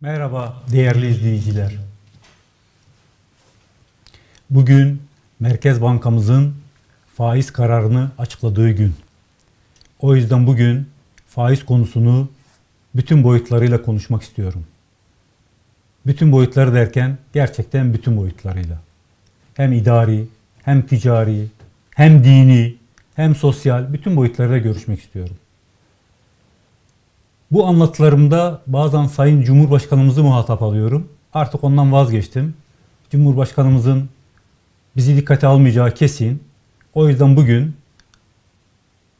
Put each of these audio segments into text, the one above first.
Merhaba değerli izleyiciler. Bugün Merkez Bankamızın faiz kararını açıkladığı gün. O yüzden bugün faiz konusunu bütün boyutlarıyla konuşmak istiyorum. Bütün boyutları derken gerçekten bütün boyutlarıyla. Hem idari, hem ticari, hem dini, hem sosyal bütün boyutlarıyla görüşmek istiyorum. Bu anlatılarımda bazen Sayın Cumhurbaşkanımızı muhatap alıyorum. Artık ondan vazgeçtim. Cumhurbaşkanımızın bizi dikkate almayacağı kesin. O yüzden bugün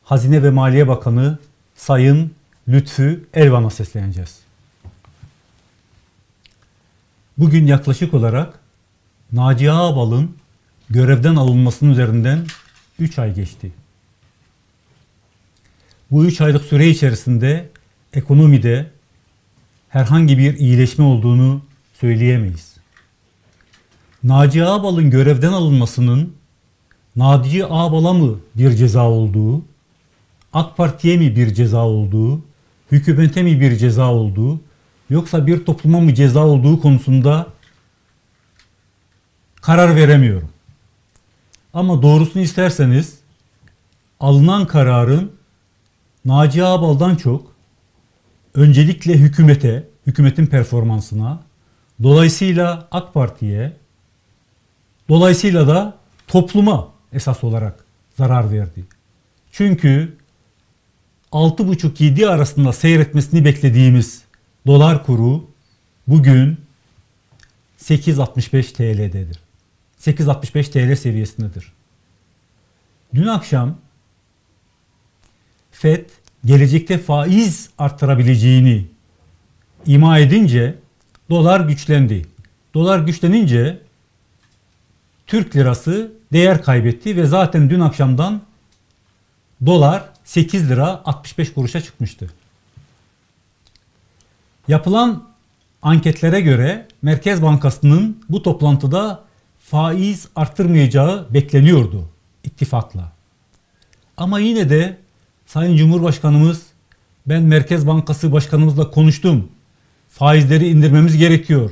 Hazine ve Maliye Bakanı Sayın Lütfü Elvan'a sesleneceğiz. Bugün yaklaşık olarak Naci Ağbal'ın görevden alınmasının üzerinden 3 ay geçti. Bu 3 aylık süre içerisinde ekonomide herhangi bir iyileşme olduğunu söyleyemeyiz. Naci Ağbal'ın görevden alınmasının Naci Ağbal'a mı bir ceza olduğu, AK Parti'ye mi bir ceza olduğu, hükümete mi bir ceza olduğu, yoksa bir topluma mı ceza olduğu konusunda karar veremiyorum. Ama doğrusunu isterseniz alınan kararın Naci Ağbal'dan çok öncelikle hükümete, hükümetin performansına, dolayısıyla AK Parti'ye, dolayısıyla da topluma esas olarak zarar verdi. Çünkü 6,5-7 arasında seyretmesini beklediğimiz dolar kuru bugün 8.65 TL'dedir. 8.65 TL seviyesindedir. Dün akşam FED gelecekte faiz arttırabileceğini ima edince dolar güçlendi. Dolar güçlenince Türk lirası değer kaybetti ve zaten dün akşamdan dolar 8 lira 65 kuruşa çıkmıştı. Yapılan anketlere göre Merkez Bankası'nın bu toplantıda faiz arttırmayacağı bekleniyordu ittifakla. Ama yine de Sayın Cumhurbaşkanımız ben Merkez Bankası Başkanımızla konuştum. Faizleri indirmemiz gerekiyor.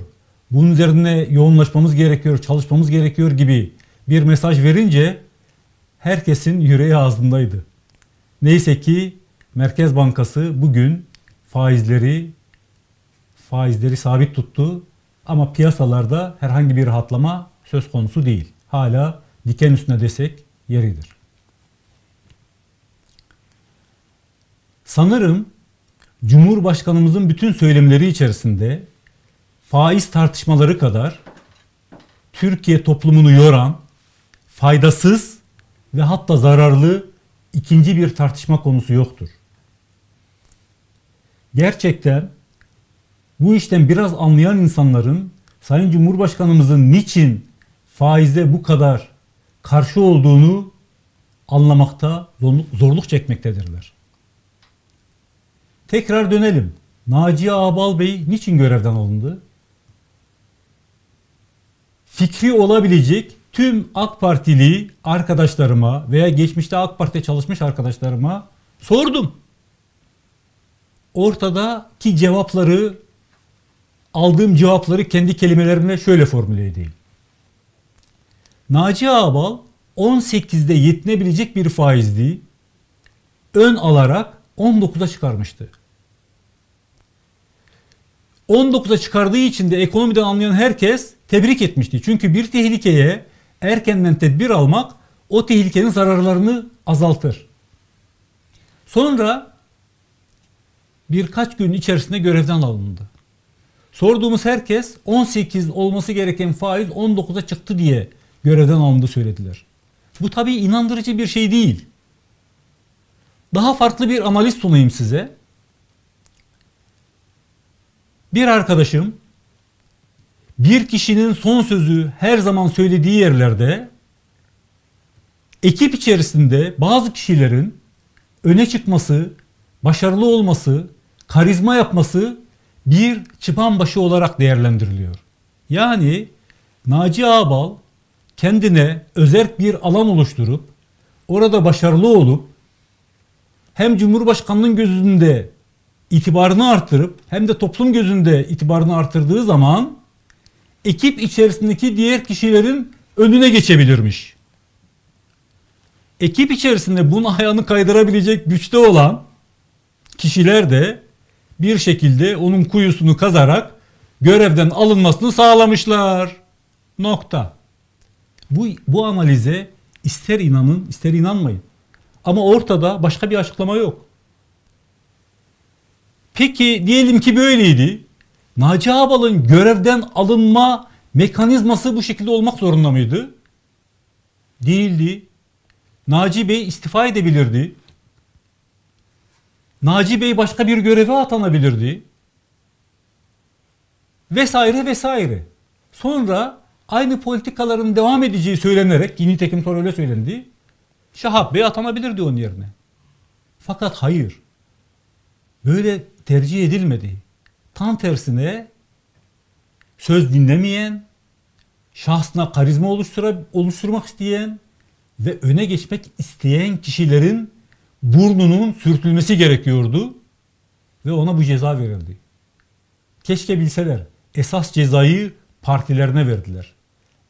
Bunun üzerine yoğunlaşmamız gerekiyor, çalışmamız gerekiyor gibi bir mesaj verince herkesin yüreği ağzındaydı. Neyse ki Merkez Bankası bugün faizleri faizleri sabit tuttu ama piyasalarda herhangi bir rahatlama söz konusu değil. Hala diken üstüne desek yeridir. Sanırım Cumhurbaşkanımızın bütün söylemleri içerisinde faiz tartışmaları kadar Türkiye toplumunu yoran, faydasız ve hatta zararlı ikinci bir tartışma konusu yoktur. Gerçekten bu işten biraz anlayan insanların Sayın Cumhurbaşkanımızın niçin faize bu kadar karşı olduğunu anlamakta zorluk çekmektedirler. Tekrar dönelim. Naciye Ağbal Bey niçin görevden alındı? Fikri olabilecek tüm AK Partili arkadaşlarıma veya geçmişte AK Parti'de çalışmış arkadaşlarıma sordum. Ortadaki cevapları aldığım cevapları kendi kelimelerimle şöyle formüle edeyim. Naci Ağbal 18'de yetinebilecek bir faizli ön alarak 19'a çıkarmıştı. 19'a çıkardığı için de ekonomiden anlayan herkes tebrik etmişti. Çünkü bir tehlikeye erkenden tedbir almak o tehlikenin zararlarını azaltır. Sonra birkaç gün içerisinde görevden alındı. Sorduğumuz herkes 18 olması gereken faiz 19'a çıktı diye görevden alındı söylediler. Bu tabii inandırıcı bir şey değil. Daha farklı bir analiz sunayım size. Bir arkadaşım bir kişinin son sözü her zaman söylediği yerlerde ekip içerisinde bazı kişilerin öne çıkması, başarılı olması, karizma yapması bir çıpan başı olarak değerlendiriliyor. Yani Naci Ağbal kendine özerk bir alan oluşturup orada başarılı olup hem Cumhurbaşkanının gözünde itibarını arttırıp hem de toplum gözünde itibarını arttırdığı zaman ekip içerisindeki diğer kişilerin önüne geçebilirmiş. Ekip içerisinde bunun ayağını kaydırabilecek güçte olan kişiler de bir şekilde onun kuyusunu kazarak görevden alınmasını sağlamışlar. Nokta. Bu, bu analize ister inanın ister inanmayın. Ama ortada başka bir açıklama yok. Peki diyelim ki böyleydi. Naci Ağbal'ın görevden alınma mekanizması bu şekilde olmak zorunda mıydı? Değildi. Naci Bey istifa edebilirdi. Naci Bey başka bir göreve atanabilirdi. Vesaire vesaire. Sonra aynı politikaların devam edeceği söylenerek, ki nitekim sonra öyle söylendi, Şahap Bey atanabilirdi onun yerine. Fakat hayır. Böyle tercih edilmedi. Tam tersine söz dinlemeyen, şahsına karizma oluşturmak isteyen ve öne geçmek isteyen kişilerin burnunun sürtülmesi gerekiyordu ve ona bu ceza verildi. Keşke bilseler esas cezayı partilerine verdiler.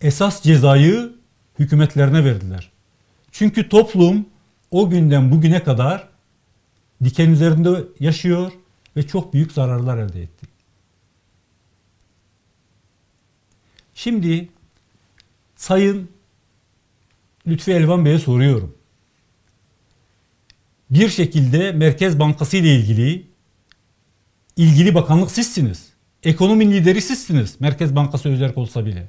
Esas cezayı hükümetlerine verdiler. Çünkü toplum o günden bugüne kadar diken üzerinde yaşıyor ve çok büyük zararlar elde etti. Şimdi Sayın Lütfi Elvan Bey'e soruyorum. Bir şekilde Merkez Bankası ile ilgili ilgili bakanlık sizsiniz. Ekonomi lideri sizsiniz. Merkez Bankası özel olsa bile.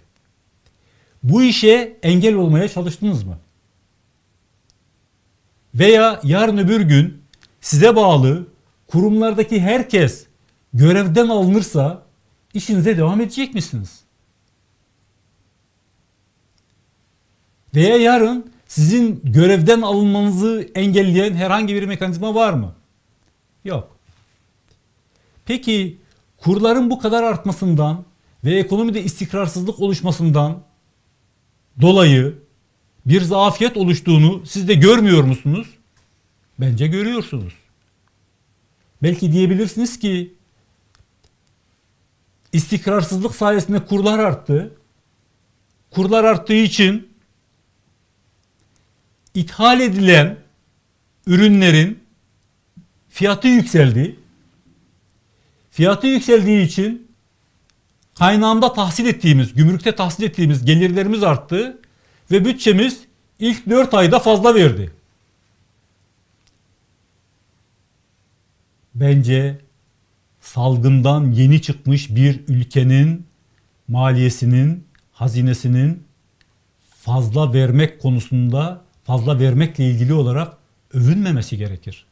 Bu işe engel olmaya çalıştınız mı? Veya yarın öbür gün size bağlı kurumlardaki herkes görevden alınırsa işinize devam edecek misiniz? Veya yarın sizin görevden alınmanızı engelleyen herhangi bir mekanizma var mı? Yok. Peki kurların bu kadar artmasından ve ekonomide istikrarsızlık oluşmasından dolayı bir zafiyet oluştuğunu siz de görmüyor musunuz? Bence görüyorsunuz. Belki diyebilirsiniz ki istikrarsızlık sayesinde kurlar arttı. Kurlar arttığı için ithal edilen ürünlerin fiyatı yükseldi. Fiyatı yükseldiği için kaynağında tahsil ettiğimiz, gümrükte tahsil ettiğimiz gelirlerimiz arttı ve bütçemiz ilk 4 ayda fazla verdi. Bence salgından yeni çıkmış bir ülkenin maliyesinin, hazinesinin fazla vermek konusunda fazla vermekle ilgili olarak övünmemesi gerekir.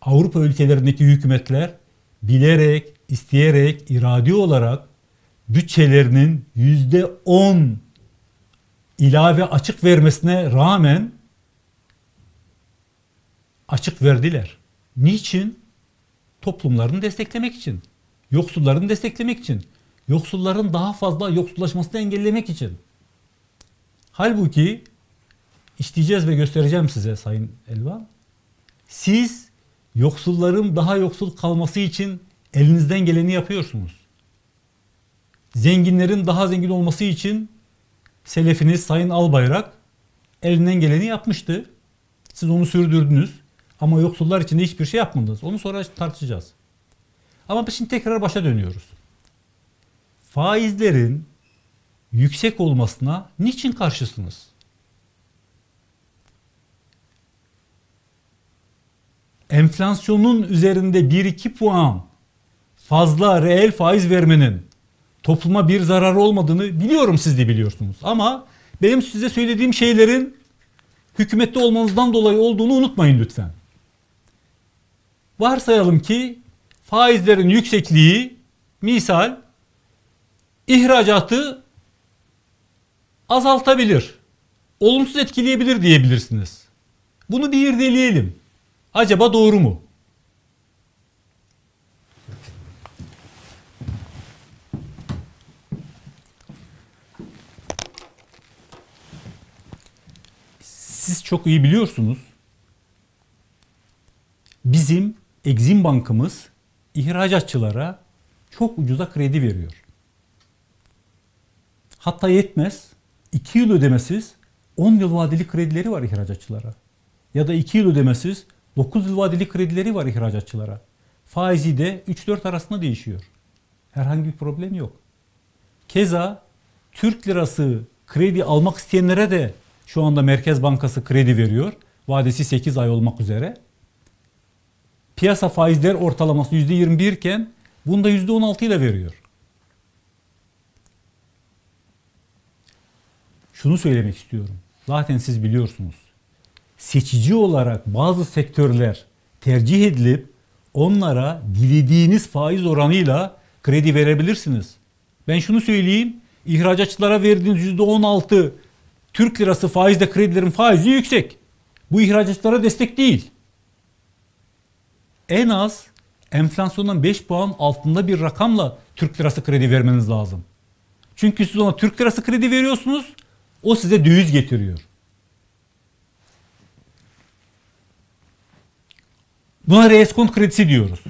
Avrupa ülkelerindeki hükümetler bilerek, isteyerek, iradi olarak bütçelerinin yüzde on ilave açık vermesine rağmen açık verdiler. Niçin? Toplumlarını desteklemek için. Yoksullarını desteklemek için. Yoksulların daha fazla yoksullaşmasını engellemek için. Halbuki işleyeceğiz ve göstereceğim size Sayın Elvan. Siz yoksulların daha yoksul kalması için elinizden geleni yapıyorsunuz. Zenginlerin daha zengin olması için selefiniz Sayın Albayrak elinden geleni yapmıştı. Siz onu sürdürdünüz. Ama yoksullar için de hiçbir şey yapmadınız. Onu sonra tartışacağız. Ama biz şimdi tekrar başa dönüyoruz. Faizlerin yüksek olmasına niçin karşısınız? Enflasyonun üzerinde 1-2 puan fazla reel faiz vermenin topluma bir zararı olmadığını biliyorum siz de biliyorsunuz. Ama benim size söylediğim şeylerin hükümette olmanızdan dolayı olduğunu unutmayın lütfen. Varsayalım ki faizlerin yüksekliği misal ihracatı azaltabilir. Olumsuz etkileyebilir diyebilirsiniz. Bunu bir irdeleyelim. Acaba doğru mu? Siz çok iyi biliyorsunuz. Bizim Exim Bankımız ihracatçılara çok ucuza kredi veriyor. Hatta yetmez. 2 yıl ödemesiz 10 yıl vadeli kredileri var ihracatçılara. Ya da 2 yıl ödemesiz 9 yıl vadeli kredileri var ihracatçılara. Faizi de 3-4 arasında değişiyor. Herhangi bir problem yok. Keza Türk lirası kredi almak isteyenlere de şu anda Merkez Bankası kredi veriyor. Vadesi 8 ay olmak üzere. Piyasa faizler ortalaması %21 iken bunda %16 ile veriyor. Şunu söylemek istiyorum. Zaten siz biliyorsunuz. Seçici olarak bazı sektörler tercih edilip onlara dilediğiniz faiz oranıyla kredi verebilirsiniz. Ben şunu söyleyeyim. İhracatçılara verdiğiniz %16 Türk lirası faizde kredilerin faizi yüksek. Bu ihracatçılara destek değil. En az enflasyondan 5 puan altında bir rakamla Türk lirası kredi vermeniz lazım. Çünkü siz ona Türk lirası kredi veriyorsunuz. O size döviz getiriyor. Buna reeskont kredisi diyoruz.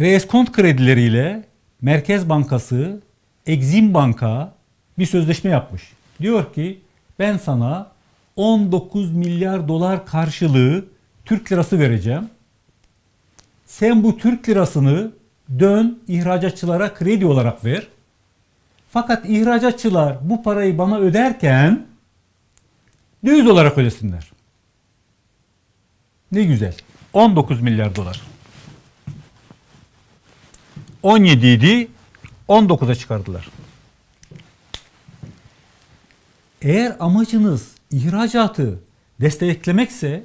Reeskont kredileriyle Merkez Bankası Exim Banka bir sözleşme yapmış. Diyor ki ben sana 19 milyar dolar karşılığı Türk lirası vereceğim. Sen bu Türk lirasını dön ihracatçılara kredi olarak ver. Fakat ihracatçılar bu parayı bana öderken döviz olarak ödesinler. Ne güzel. 19 milyar dolar. 17 idi 19'a çıkardılar. Eğer amacınız ihracatı desteklemekse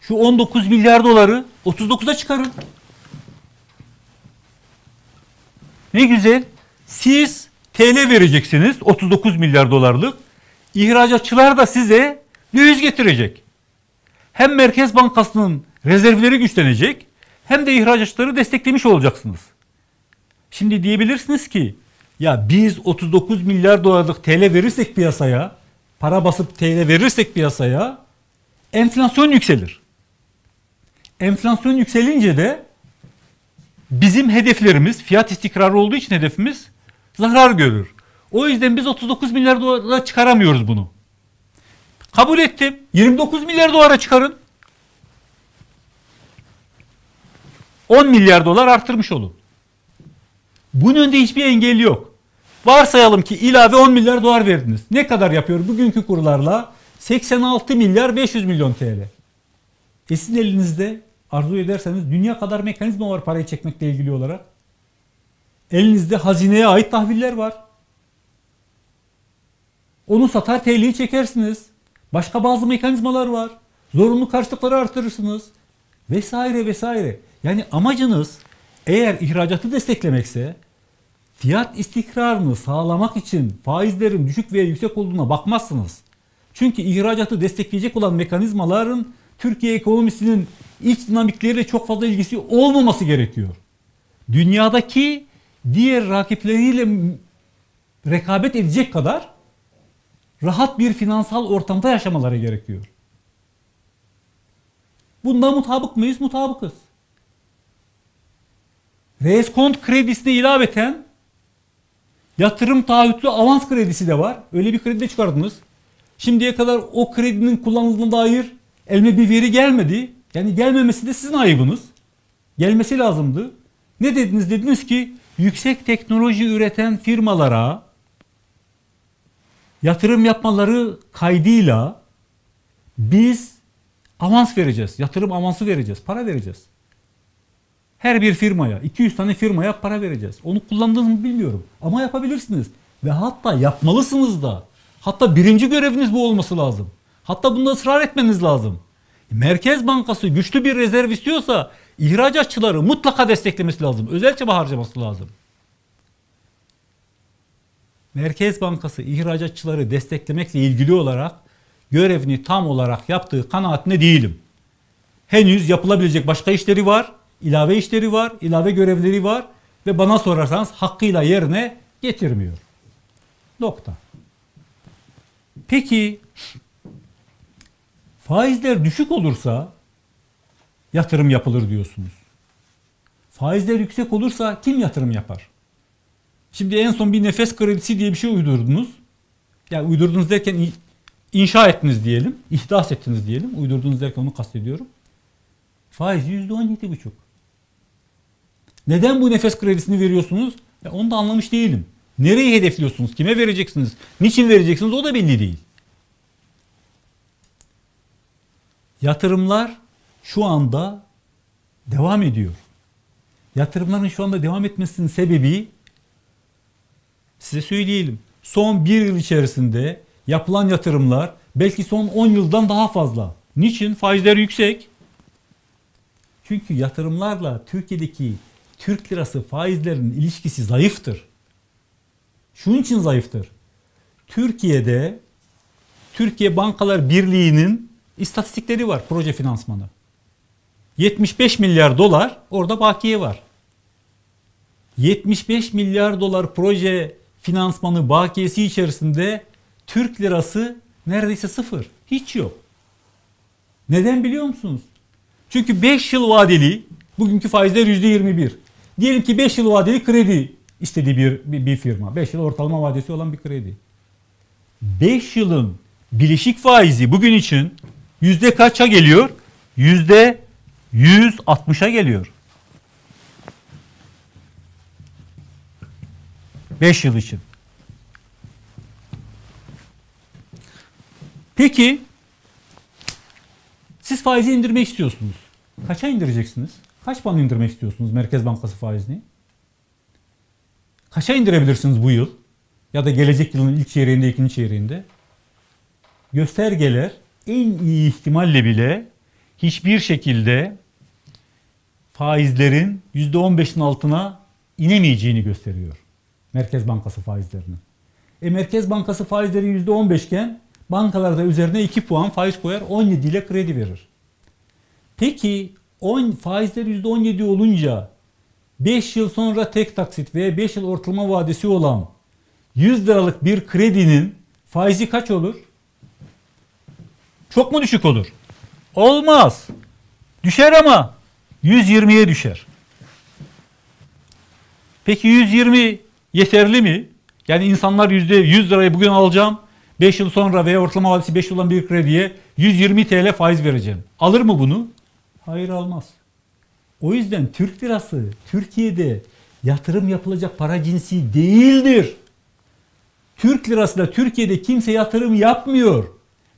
şu 19 milyar doları 39'a çıkarın. Ne güzel. Siz TL vereceksiniz 39 milyar dolarlık. İhracatçılar da size döviz getirecek. Hem Merkez Bankası'nın rezervleri güçlenecek hem de ihracatçıları desteklemiş olacaksınız. Şimdi diyebilirsiniz ki ya biz 39 milyar dolarlık TL verirsek piyasaya, para basıp TL verirsek piyasaya enflasyon yükselir. Enflasyon yükselince de bizim hedeflerimiz fiyat istikrarı olduğu için hedefimiz zarar görür. O yüzden biz 39 milyar dolara çıkaramıyoruz bunu. Kabul ettim. 29 milyar dolara çıkarın. 10 milyar dolar arttırmış olun. Bunun önünde hiçbir engel yok. Varsayalım ki ilave 10 milyar dolar verdiniz. Ne kadar yapıyor bugünkü kurlarla? 86 milyar 500 milyon TL. E sizin elinizde arzu ederseniz dünya kadar mekanizma var parayı çekmekle ilgili olarak. Elinizde hazineye ait tahviller var. Onu satar TL'yi çekersiniz. Başka bazı mekanizmalar var. Zorunlu karşılıkları artırırsınız. Vesaire vesaire. Yani amacınız eğer ihracatı desteklemekse fiyat istikrarını sağlamak için faizlerin düşük veya yüksek olduğuna bakmazsınız. Çünkü ihracatı destekleyecek olan mekanizmaların Türkiye ekonomisinin iç dinamikleriyle çok fazla ilgisi olmaması gerekiyor. Dünyadaki diğer rakipleriyle rekabet edecek kadar rahat bir finansal ortamda yaşamaları gerekiyor. Bunda mutabık mıyız? Mutabıkız. Reskont kredisine ilaveten yatırım taahhütlü avans kredisi de var. Öyle bir kredi de çıkardınız. Şimdiye kadar o kredinin kullanıldığına dair elime bir veri gelmedi. Yani gelmemesi de sizin ayıbınız. Gelmesi lazımdı. Ne dediniz? Dediniz ki yüksek teknoloji üreten firmalara yatırım yapmaları kaydıyla biz avans vereceğiz. Yatırım avansı vereceğiz. Para vereceğiz. Her bir firmaya, 200 tane firmaya para vereceğiz. Onu kullandığınızı mı bilmiyorum. Ama yapabilirsiniz. Ve hatta yapmalısınız da. Hatta birinci göreviniz bu olması lazım. Hatta bunda ısrar etmeniz lazım. Merkez Bankası güçlü bir rezerv istiyorsa ihracatçıları mutlaka desteklemesi lazım. Özel çaba harcaması lazım. Merkez Bankası ihracatçıları desteklemekle ilgili olarak görevini tam olarak yaptığı kanaatinde değilim. Henüz yapılabilecek başka işleri var ilave işleri var, ilave görevleri var ve bana sorarsanız hakkıyla yerine getirmiyor. Nokta. Peki faizler düşük olursa yatırım yapılır diyorsunuz. Faizler yüksek olursa kim yatırım yapar? Şimdi en son bir nefes kredisi diye bir şey uydurdunuz. Yani uydurdunuz derken inşa ettiniz diyelim. ihdas ettiniz diyelim. Uydurdunuz derken onu kastediyorum. Faiz yüzde on yedi buçuk. Neden bu nefes kredisini veriyorsunuz? Ya onu da anlamış değilim. Nereyi hedefliyorsunuz? Kime vereceksiniz? Niçin vereceksiniz? O da belli değil. Yatırımlar şu anda devam ediyor. Yatırımların şu anda devam etmesinin sebebi size söyleyelim. Son bir yıl içerisinde yapılan yatırımlar belki son 10 yıldan daha fazla. Niçin? Faizler yüksek. Çünkü yatırımlarla Türkiye'deki Türk lirası faizlerinin ilişkisi zayıftır. Şunun için zayıftır. Türkiye'de Türkiye Bankalar Birliği'nin istatistikleri var proje finansmanı. 75 milyar dolar orada bakiye var. 75 milyar dolar proje finansmanı bakiyesi içerisinde Türk lirası neredeyse sıfır. Hiç yok. Neden biliyor musunuz? Çünkü 5 yıl vadeli bugünkü faizler %21. Diyelim ki 5 yıl vadeli kredi istediği bir, bir, bir firma. 5 yıl ortalama vadesi olan bir kredi. 5 yılın bileşik faizi bugün için yüzde kaça geliyor? Yüzde 160'a geliyor. 5 yıl için. Peki siz faizi indirmek istiyorsunuz. Kaça indireceksiniz? Kaç puan indirmek istiyorsunuz Merkez Bankası faizini? Kaça indirebilirsiniz bu yıl? Ya da gelecek yılın ilk çeyreğinde, ikinci çeyreğinde? Göstergeler en iyi ihtimalle bile hiçbir şekilde faizlerin %15'in altına inemeyeceğini gösteriyor. Merkez Bankası faizlerinin. E Merkez Bankası faizleri %15 iken bankalar da üzerine 2 puan faiz koyar 17 ile kredi verir. Peki 10 faizler %17 olunca 5 yıl sonra tek taksit veya 5 yıl ortalama vadesi olan 100 liralık bir kredinin faizi kaç olur? Çok mu düşük olur? Olmaz. Düşer ama 120'ye düşer. Peki 120 yeterli mi? Yani insanlar yüzde 100 lirayı bugün alacağım. 5 yıl sonra veya ortalama vadesi 5 yıl olan bir krediye 120 TL faiz vereceğim. Alır mı bunu? Hayır almaz. O yüzden Türk lirası Türkiye'de yatırım yapılacak para cinsi değildir. Türk lirasıyla Türkiye'de kimse yatırım yapmıyor.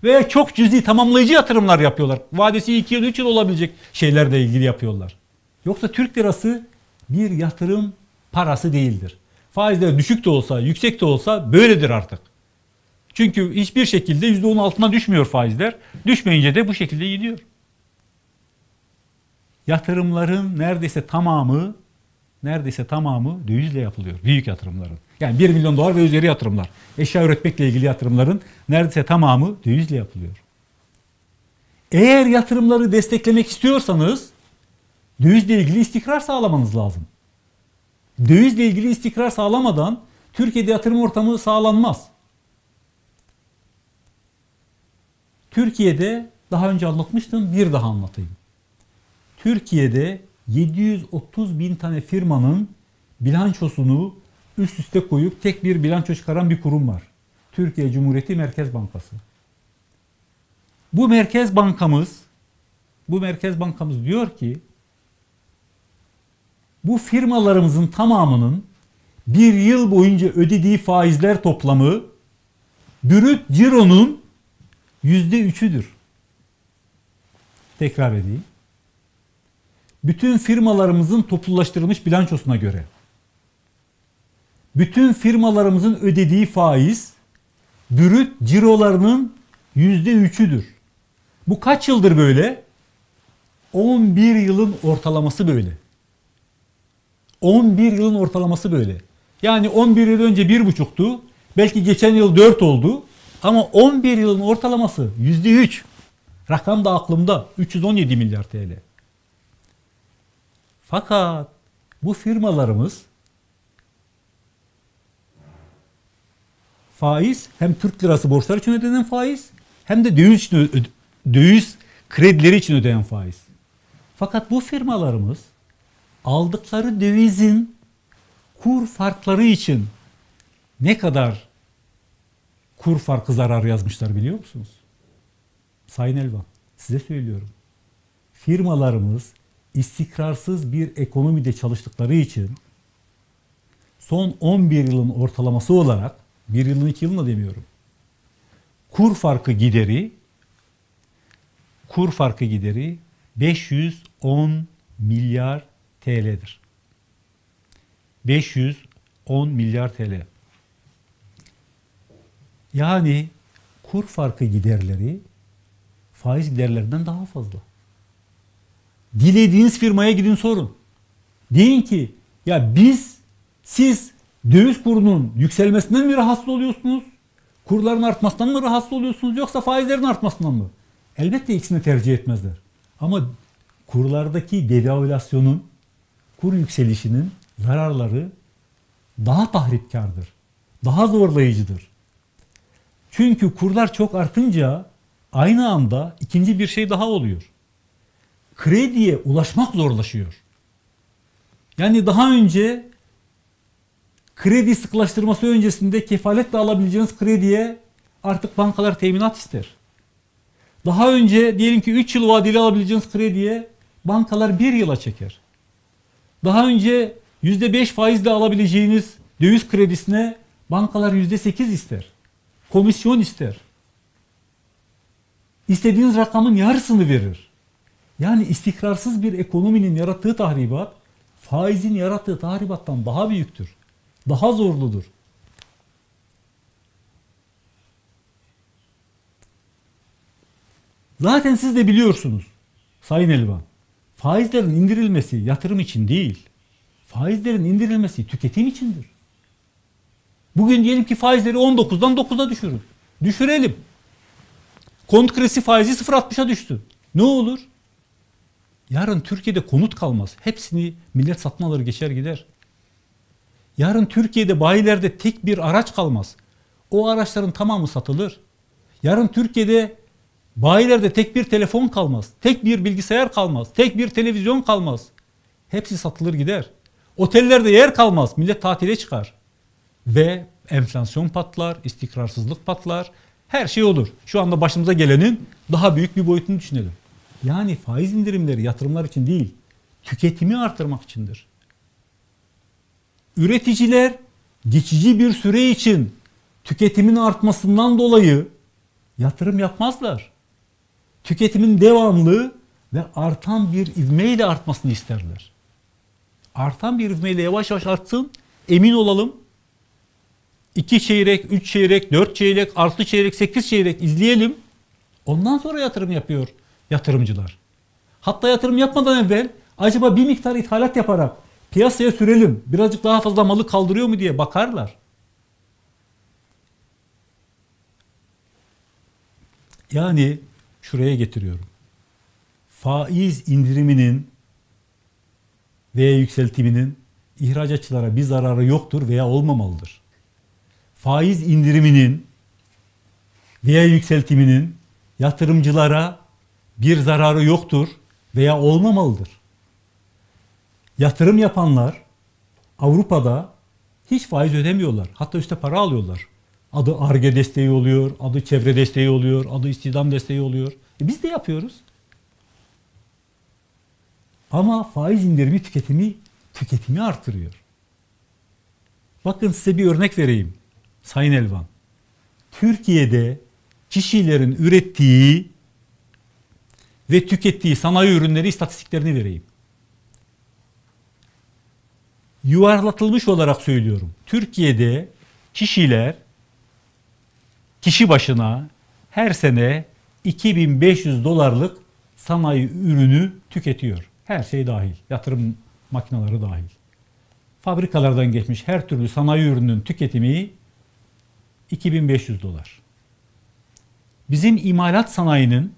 Veya çok cüzi tamamlayıcı yatırımlar yapıyorlar. Vadesi 2 yıl 3 yıl olabilecek şeylerle ilgili yapıyorlar. Yoksa Türk lirası bir yatırım parası değildir. Faizler düşük de olsa, yüksek de olsa böyledir artık. Çünkü hiçbir şekilde %10 altına düşmüyor faizler. Düşmeyince de bu şekilde gidiyor. Yatırımların neredeyse tamamı neredeyse tamamı dövizle yapılıyor. Büyük yatırımların. Yani 1 milyon dolar ve üzeri yatırımlar. Eşya üretmekle ilgili yatırımların neredeyse tamamı dövizle yapılıyor. Eğer yatırımları desteklemek istiyorsanız dövizle ilgili istikrar sağlamanız lazım. Dövizle ilgili istikrar sağlamadan Türkiye'de yatırım ortamı sağlanmaz. Türkiye'de daha önce anlatmıştım bir daha anlatayım. Türkiye'de 730 bin tane firmanın bilançosunu üst üste koyup tek bir bilanço çıkaran bir kurum var. Türkiye Cumhuriyeti Merkez Bankası. Bu Merkez Bankamız bu Merkez Bankamız diyor ki bu firmalarımızın tamamının bir yıl boyunca ödediği faizler toplamı brüt cironun yüzde üçüdür. Tekrar edeyim. Bütün firmalarımızın toplulaştırılmış bilançosuna göre bütün firmalarımızın ödediği faiz brüt cirolarının yüzde üçüdür. Bu kaç yıldır böyle? 11 yılın ortalaması böyle. 11 yılın ortalaması böyle. Yani 11 yıl önce 1,5'tu. Belki geçen yıl 4 oldu. Ama 11 yılın ortalaması %3. Rakam da aklımda. 317 milyar TL. Fakat bu firmalarımız faiz hem Türk lirası borçlar için ödenen faiz hem de döviz için döviz kredileri için ödeyen faiz. Fakat bu firmalarımız aldıkları dövizin kur farkları için ne kadar kur farkı zararı yazmışlar biliyor musunuz? Sayın Elvan size söylüyorum. Firmalarımız istikrarsız bir ekonomide çalıştıkları için son 11 yılın ortalaması olarak bir yılın iki yılını demiyorum. Kur farkı gideri kur farkı gideri 510 milyar TL'dir. 510 milyar TL. Yani kur farkı giderleri faiz giderlerinden daha fazla. Dilediğiniz firmaya gidin sorun. Deyin ki ya biz siz döviz kurunun yükselmesinden mi rahatsız oluyorsunuz? Kurların artmasından mı rahatsız oluyorsunuz yoksa faizlerin artmasından mı? Elbette ikisini tercih etmezler. Ama kurlardaki devalüasyonun, kur yükselişinin zararları daha tahripkardır. Daha zorlayıcıdır. Çünkü kurlar çok artınca aynı anda ikinci bir şey daha oluyor. Krediye ulaşmak zorlaşıyor. Yani daha önce kredi sıklaştırması öncesinde kefaletle alabileceğiniz krediye artık bankalar teminat ister. Daha önce diyelim ki 3 yıl vadeli alabileceğiniz krediye bankalar 1 yıla çeker. Daha önce %5 faizle alabileceğiniz döviz kredisine bankalar %8 ister. Komisyon ister. İstediğiniz rakamın yarısını verir. Yani istikrarsız bir ekonominin yarattığı tahribat faizin yarattığı tahribattan daha büyüktür. Daha zorludur. Zaten siz de biliyorsunuz Sayın Elvan. Faizlerin indirilmesi yatırım için değil. Faizlerin indirilmesi tüketim içindir. Bugün diyelim ki faizleri 19'dan 9'a düşürün. Düşürelim. Konut kredisi faizi 0.60'a düştü. Ne olur? Yarın Türkiye'de konut kalmaz. Hepsini millet satın alır geçer gider. Yarın Türkiye'de bayilerde tek bir araç kalmaz. O araçların tamamı satılır. Yarın Türkiye'de bayilerde tek bir telefon kalmaz. Tek bir bilgisayar kalmaz. Tek bir televizyon kalmaz. Hepsi satılır gider. Otellerde yer kalmaz. Millet tatile çıkar. Ve enflasyon patlar, istikrarsızlık patlar. Her şey olur. Şu anda başımıza gelenin daha büyük bir boyutunu düşünelim. Yani faiz indirimleri yatırımlar için değil, tüketimi artırmak içindir. Üreticiler geçici bir süre için tüketimin artmasından dolayı yatırım yapmazlar. Tüketimin devamlı ve artan bir ivmeyle artmasını isterler. Artan bir ivmeyle yavaş yavaş artsın, emin olalım. 2 çeyrek, 3 çeyrek, 4 çeyrek, 6 çeyrek, 8 çeyrek izleyelim. Ondan sonra yatırım yapıyor yatırımcılar. Hatta yatırım yapmadan evvel acaba bir miktar ithalat yaparak piyasaya sürelim. Birazcık daha fazla malı kaldırıyor mu diye bakarlar. Yani şuraya getiriyorum. Faiz indiriminin veya yükseltiminin ihracatçılara bir zararı yoktur veya olmamalıdır. Faiz indiriminin veya yükseltiminin yatırımcılara bir zararı yoktur veya olmamalıdır. Yatırım yapanlar Avrupa'da hiç faiz ödemiyorlar. Hatta üstte para alıyorlar. Adı ARGE desteği oluyor, adı çevre desteği oluyor, adı istihdam desteği oluyor. E biz de yapıyoruz. Ama faiz indirimi tüketimi tüketimi artırıyor. Bakın size bir örnek vereyim. Sayın Elvan. Türkiye'de kişilerin ürettiği ve tükettiği sanayi ürünleri istatistiklerini vereyim. Yuvarlatılmış olarak söylüyorum. Türkiye'de kişiler kişi başına her sene 2500 dolarlık sanayi ürünü tüketiyor. Her şey dahil. Yatırım makineleri dahil. Fabrikalardan geçmiş her türlü sanayi ürününün tüketimi 2500 dolar. Bizim imalat sanayinin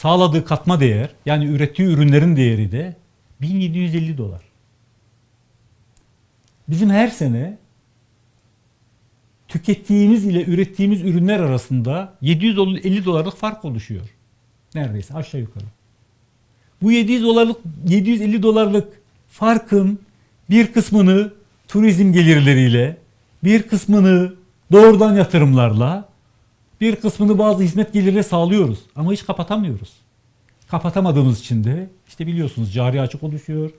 sağladığı katma değer yani ürettiği ürünlerin değeri de 1750 dolar. Bizim her sene tükettiğimiz ile ürettiğimiz ürünler arasında 750 dolarlık fark oluşuyor. Neredeyse aşağı yukarı. Bu 700 dolarlık 750 dolarlık farkın bir kısmını turizm gelirleriyle, bir kısmını doğrudan yatırımlarla, bir kısmını bazı hizmet gelirleri sağlıyoruz ama hiç kapatamıyoruz. Kapatamadığımız için de işte biliyorsunuz cari açık oluşuyor.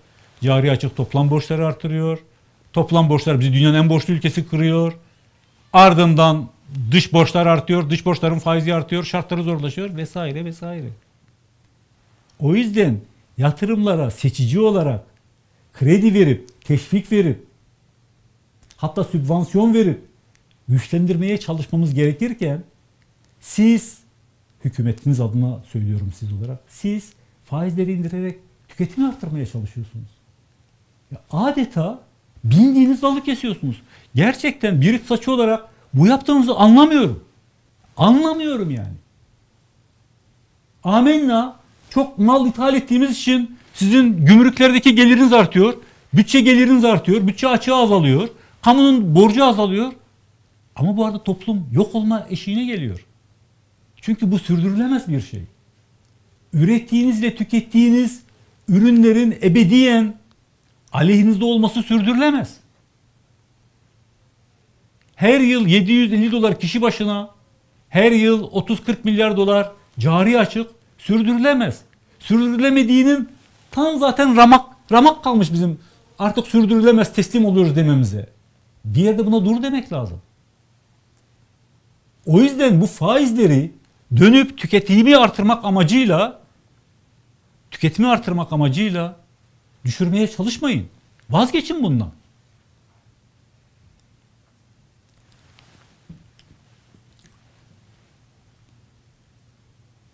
Cari açık toplam borçları artırıyor. Toplam borçlar bizi dünyanın en borçlu ülkesi kırıyor. Ardından dış borçlar artıyor. Dış borçların faizi artıyor. Şartları zorlaşıyor vesaire vesaire. O yüzden yatırımlara seçici olarak kredi verip, teşvik verip, hatta sübvansiyon verip güçlendirmeye çalışmamız gerekirken siz hükümetiniz adına söylüyorum siz olarak siz faizleri indirerek tüketimi arttırmaya çalışıyorsunuz. Ya adeta bindiğiniz dalı kesiyorsunuz. Gerçekten bir iktisatçı olarak bu yaptığınızı anlamıyorum. Anlamıyorum yani. Amenna çok mal ithal ettiğimiz için sizin gümrüklerdeki geliriniz artıyor. Bütçe geliriniz artıyor. Bütçe açığı azalıyor. Kamunun borcu azalıyor. Ama bu arada toplum yok olma eşiğine geliyor. Çünkü bu sürdürülemez bir şey. Ürettiğiniz ve tükettiğiniz ürünlerin ebediyen aleyhinizde olması sürdürülemez. Her yıl 750 dolar kişi başına, her yıl 30-40 milyar dolar cari açık sürdürülemez. Sürdürülemediğinin tam zaten ramak ramak kalmış bizim artık sürdürülemez teslim oluyoruz dememize. Bir yerde buna dur demek lazım. O yüzden bu faizleri dönüp tüketimi artırmak amacıyla tüketimi artırmak amacıyla düşürmeye çalışmayın. Vazgeçin bundan.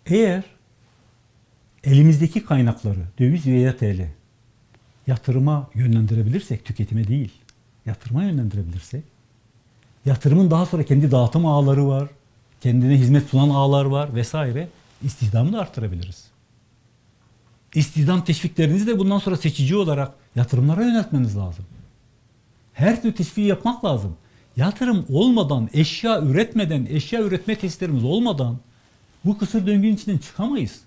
Eğer elimizdeki kaynakları döviz veya TL yatırıma yönlendirebilirsek, tüketime değil, yatırıma yönlendirebilirsek, yatırımın daha sonra kendi dağıtım ağları var, kendine hizmet sunan ağlar var vesaire, istihdamı da arttırabiliriz. İstihdam teşviklerinizi de bundan sonra seçici olarak yatırımlara yöneltmeniz lazım. Her türlü teşviği yapmak lazım. Yatırım olmadan, eşya üretmeden, eşya üretme testlerimiz olmadan bu kısır döngünün içinden çıkamayız.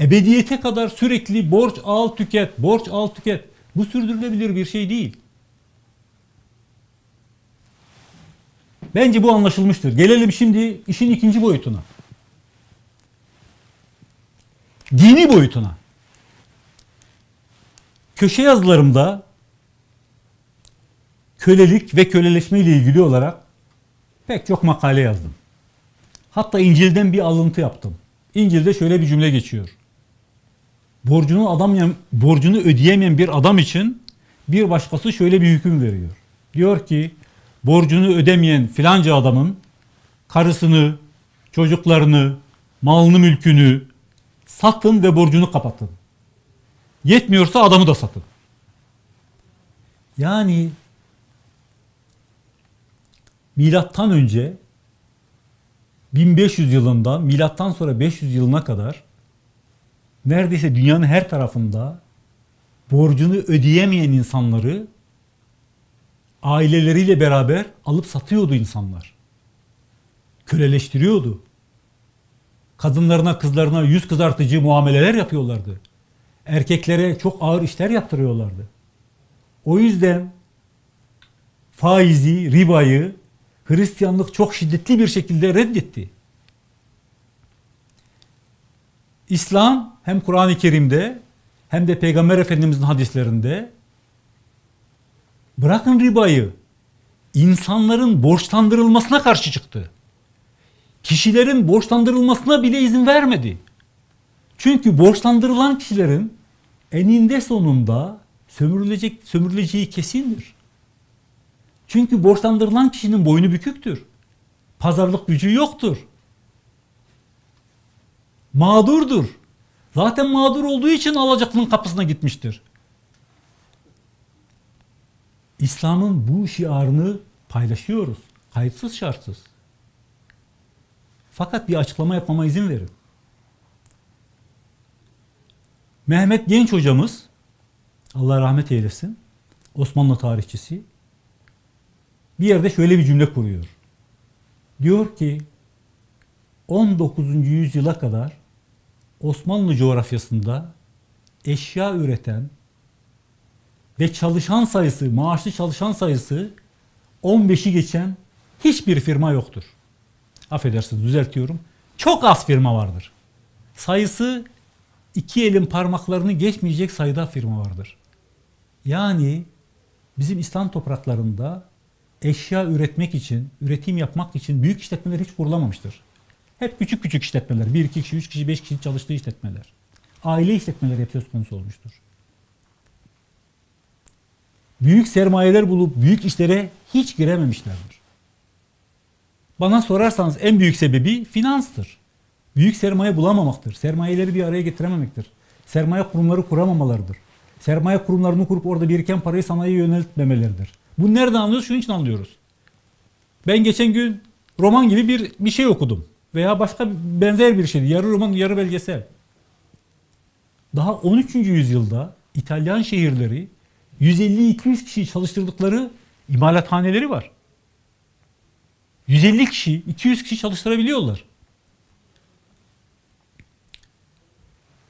Ebediyete kadar sürekli borç al tüket, borç al tüket. Bu sürdürülebilir bir şey değil. Bence bu anlaşılmıştır. Gelelim şimdi işin ikinci boyutuna. Dini boyutuna. Köşe yazılarımda kölelik ve köleleşme ile ilgili olarak pek çok makale yazdım. Hatta İncil'den bir alıntı yaptım. İncil'de şöyle bir cümle geçiyor. Borcunu adam borcunu ödeyemeyen bir adam için bir başkası şöyle bir hüküm veriyor. Diyor ki borcunu ödemeyen filanca adamın karısını, çocuklarını, malını, mülkünü satın ve borcunu kapatın. Yetmiyorsa adamı da satın. Yani milattan önce 1500 yılından milattan sonra 500 yılına kadar neredeyse dünyanın her tarafında borcunu ödeyemeyen insanları aileleriyle beraber alıp satıyordu insanlar. Köleleştiriyordu. Kadınlarına, kızlarına yüz kızartıcı muameleler yapıyorlardı. Erkeklere çok ağır işler yaptırıyorlardı. O yüzden faizi, ribayı Hristiyanlık çok şiddetli bir şekilde reddetti. İslam hem Kur'an-ı Kerim'de hem de Peygamber Efendimiz'in hadislerinde bırakın ribayı insanların borçlandırılmasına karşı çıktı. Kişilerin borçlandırılmasına bile izin vermedi. Çünkü borçlandırılan kişilerin eninde sonunda sömürülecek sömürüleceği kesindir. Çünkü borçlandırılan kişinin boynu büküktür. Pazarlık gücü yoktur. Mağdurdur. Zaten mağdur olduğu için alacaklının kapısına gitmiştir. İslam'ın bu şiarını paylaşıyoruz. Kayıtsız şartsız. Fakat bir açıklama yapmama izin verin. Mehmet Genç hocamız Allah rahmet eylesin. Osmanlı tarihçisi bir yerde şöyle bir cümle kuruyor. Diyor ki 19. yüzyıla kadar Osmanlı coğrafyasında eşya üreten ve çalışan sayısı, maaşlı çalışan sayısı 15'i geçen hiçbir firma yoktur. Affedersiniz düzeltiyorum. Çok az firma vardır. Sayısı iki elin parmaklarını geçmeyecek sayıda firma vardır. Yani bizim İslam topraklarında eşya üretmek için, üretim yapmak için büyük işletmeler hiç kurulamamıştır. Hep küçük küçük işletmeler, 1 2 kişi, 3 kişi, 5 kişi çalıştığı işletmeler. Aile işletmeleri hep söz konusu olmuştur. Büyük sermayeler bulup büyük işlere hiç girememişlerdir. Bana sorarsanız en büyük sebebi finanstır. Büyük sermaye bulamamaktır. Sermayeleri bir araya getirememektir. Sermaye kurumları kuramamalarıdır. Sermaye kurumlarını kurup orada biriken parayı sanayiye yöneltmemeleridir. Bu nereden anlıyoruz? Şunun için anlıyoruz. Ben geçen gün roman gibi bir bir şey okudum. Veya başka benzer bir şeydi. Yarı roman, yarı belgesel. Daha 13. yüzyılda İtalyan şehirleri 150-200 kişi çalıştırdıkları imalathaneleri var. 150 kişi, 200 kişi çalıştırabiliyorlar.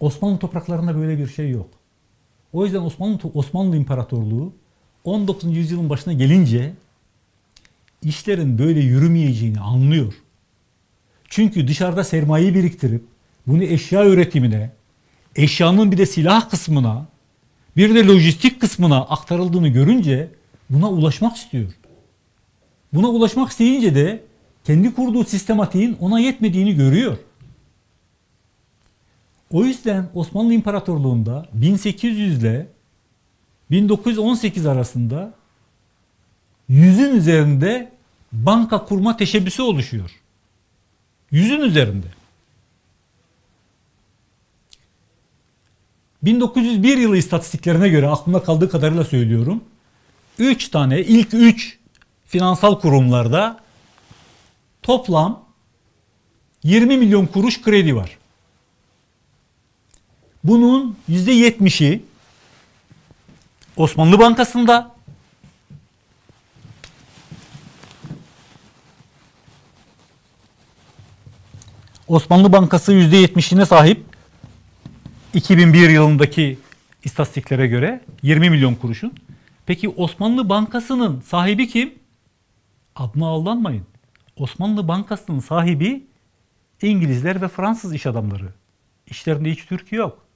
Osmanlı topraklarında böyle bir şey yok. O yüzden Osmanlı Osmanlı İmparatorluğu 19. yüzyılın başına gelince işlerin böyle yürümeyeceğini anlıyor. Çünkü dışarıda sermayeyi biriktirip bunu eşya üretimine, eşyanın bir de silah kısmına, bir de lojistik kısmına aktarıldığını görünce buna ulaşmak istiyor. Buna ulaşmak isteyince de kendi kurduğu sistematiğin ona yetmediğini görüyor. O yüzden Osmanlı İmparatorluğu'nda 1800 ile 1918 arasında yüzün üzerinde banka kurma teşebbüsü oluşuyor. Yüzün üzerinde. 1901 yılı istatistiklerine göre aklımda kaldığı kadarıyla söylüyorum. 3 tane ilk 3 finansal kurumlarda toplam 20 milyon kuruş kredi var. Bunun %70'i Osmanlı Bankası'nda Osmanlı Bankası %70'ine sahip 2001 yılındaki istatistiklere göre 20 milyon kuruşun. Peki Osmanlı Bankası'nın sahibi kim? Adına aldanmayın. Osmanlı Bankası'nın sahibi İngilizler ve Fransız iş adamları. İşlerinde hiç Türk yok.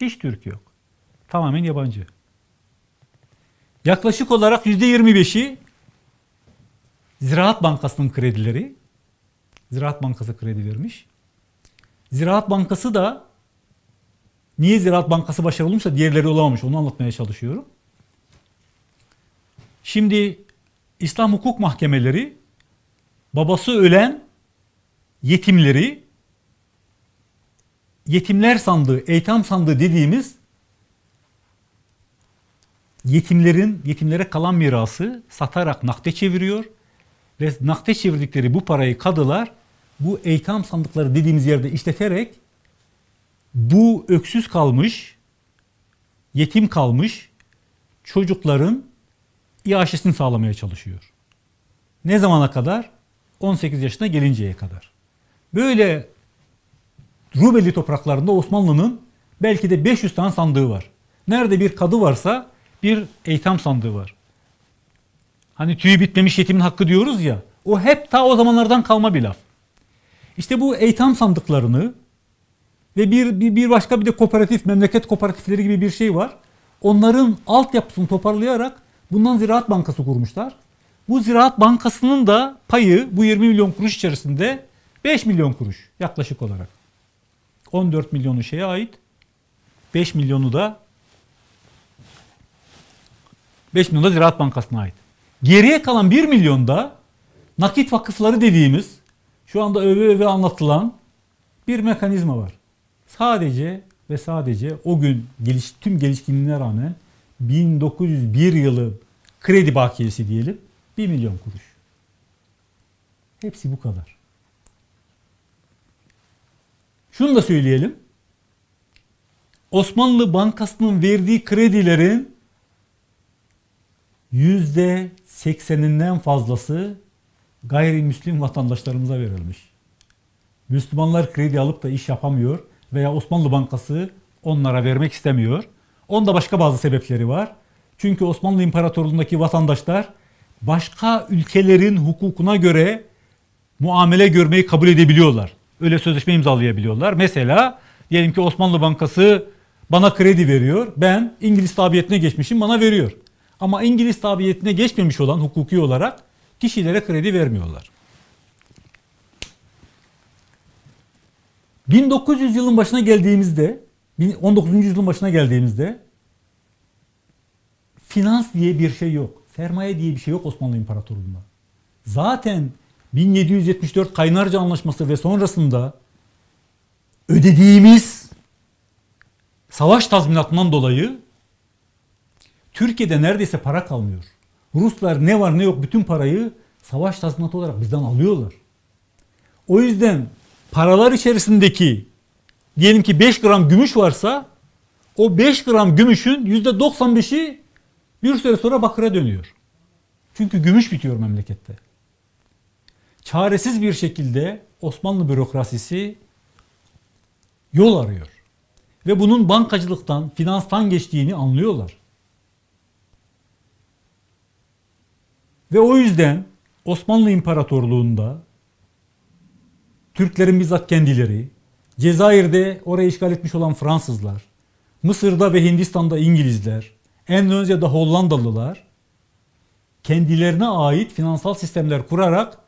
Hiç Türk yok. Tamamen yabancı. Yaklaşık olarak %25'i Ziraat Bankası'nın kredileri. Ziraat Bankası kredi vermiş. Ziraat Bankası da niye Ziraat Bankası başarılı olmuşsa diğerleri olamamış onu anlatmaya çalışıyorum. Şimdi İslam hukuk mahkemeleri babası ölen yetimleri yetimler sandığı, eytam sandığı dediğimiz yetimlerin yetimlere kalan mirası satarak nakde çeviriyor ve nakde çevirdikleri bu parayı kadılar bu eytam sandıkları dediğimiz yerde işleterek bu öksüz kalmış, yetim kalmış çocukların iaşesini sağlamaya çalışıyor. Ne zamana kadar? 18 yaşına gelinceye kadar. Böyle Rumeli topraklarında Osmanlı'nın belki de 500 tane sandığı var. Nerede bir kadı varsa bir eytam sandığı var. Hani tüyü bitmemiş yetimin hakkı diyoruz ya. O hep ta o zamanlardan kalma bir laf. İşte bu eytam sandıklarını ve bir, bir, bir başka bir de kooperatif, memleket kooperatifleri gibi bir şey var. Onların altyapısını toparlayarak bundan Ziraat Bankası kurmuşlar. Bu Ziraat Bankası'nın da payı bu 20 milyon kuruş içerisinde 5 milyon kuruş yaklaşık olarak. 14 milyonu şeye ait. 5 milyonu da 5 milyon da Ziraat Bankası'na ait. Geriye kalan 1 milyon da nakit vakıfları dediğimiz şu anda öve öve anlatılan bir mekanizma var. Sadece ve sadece o gün geliş, tüm gelişkinliğine rağmen 1901 yılı kredi bakiyesi diyelim 1 milyon kuruş. Hepsi bu kadar. Şunu da söyleyelim. Osmanlı Bankası'nın verdiği kredilerin yüzde sekseninden fazlası gayrimüslim vatandaşlarımıza verilmiş. Müslümanlar kredi alıp da iş yapamıyor veya Osmanlı Bankası onlara vermek istemiyor. Onda başka bazı sebepleri var. Çünkü Osmanlı İmparatorluğu'ndaki vatandaşlar başka ülkelerin hukukuna göre muamele görmeyi kabul edebiliyorlar. Öyle sözleşme imzalayabiliyorlar. Mesela diyelim ki Osmanlı Bankası bana kredi veriyor. Ben İngiliz tabiyetine geçmişim bana veriyor. Ama İngiliz tabiyetine geçmemiş olan hukuki olarak kişilere kredi vermiyorlar. 1900 yılın başına geldiğimizde 19. yüzyılın başına geldiğimizde finans diye bir şey yok. Sermaye diye bir şey yok Osmanlı İmparatorluğu'nda. Zaten 1774 Kaynarca Anlaşması ve sonrasında ödediğimiz savaş tazminatından dolayı Türkiye'de neredeyse para kalmıyor. Ruslar ne var ne yok bütün parayı savaş tazminatı olarak bizden alıyorlar. O yüzden paralar içerisindeki diyelim ki 5 gram gümüş varsa o 5 gram gümüşün %95'i bir süre sonra bakıra dönüyor. Çünkü gümüş bitiyor memlekette. Çaresiz bir şekilde Osmanlı bürokrasisi yol arıyor. Ve bunun bankacılıktan, finanstan geçtiğini anlıyorlar. Ve o yüzden Osmanlı İmparatorluğu'nda Türklerin bizzat kendileri, Cezayir'de orayı işgal etmiş olan Fransızlar, Mısır'da ve Hindistan'da İngilizler, Endonezya'da Hollandalılar kendilerine ait finansal sistemler kurarak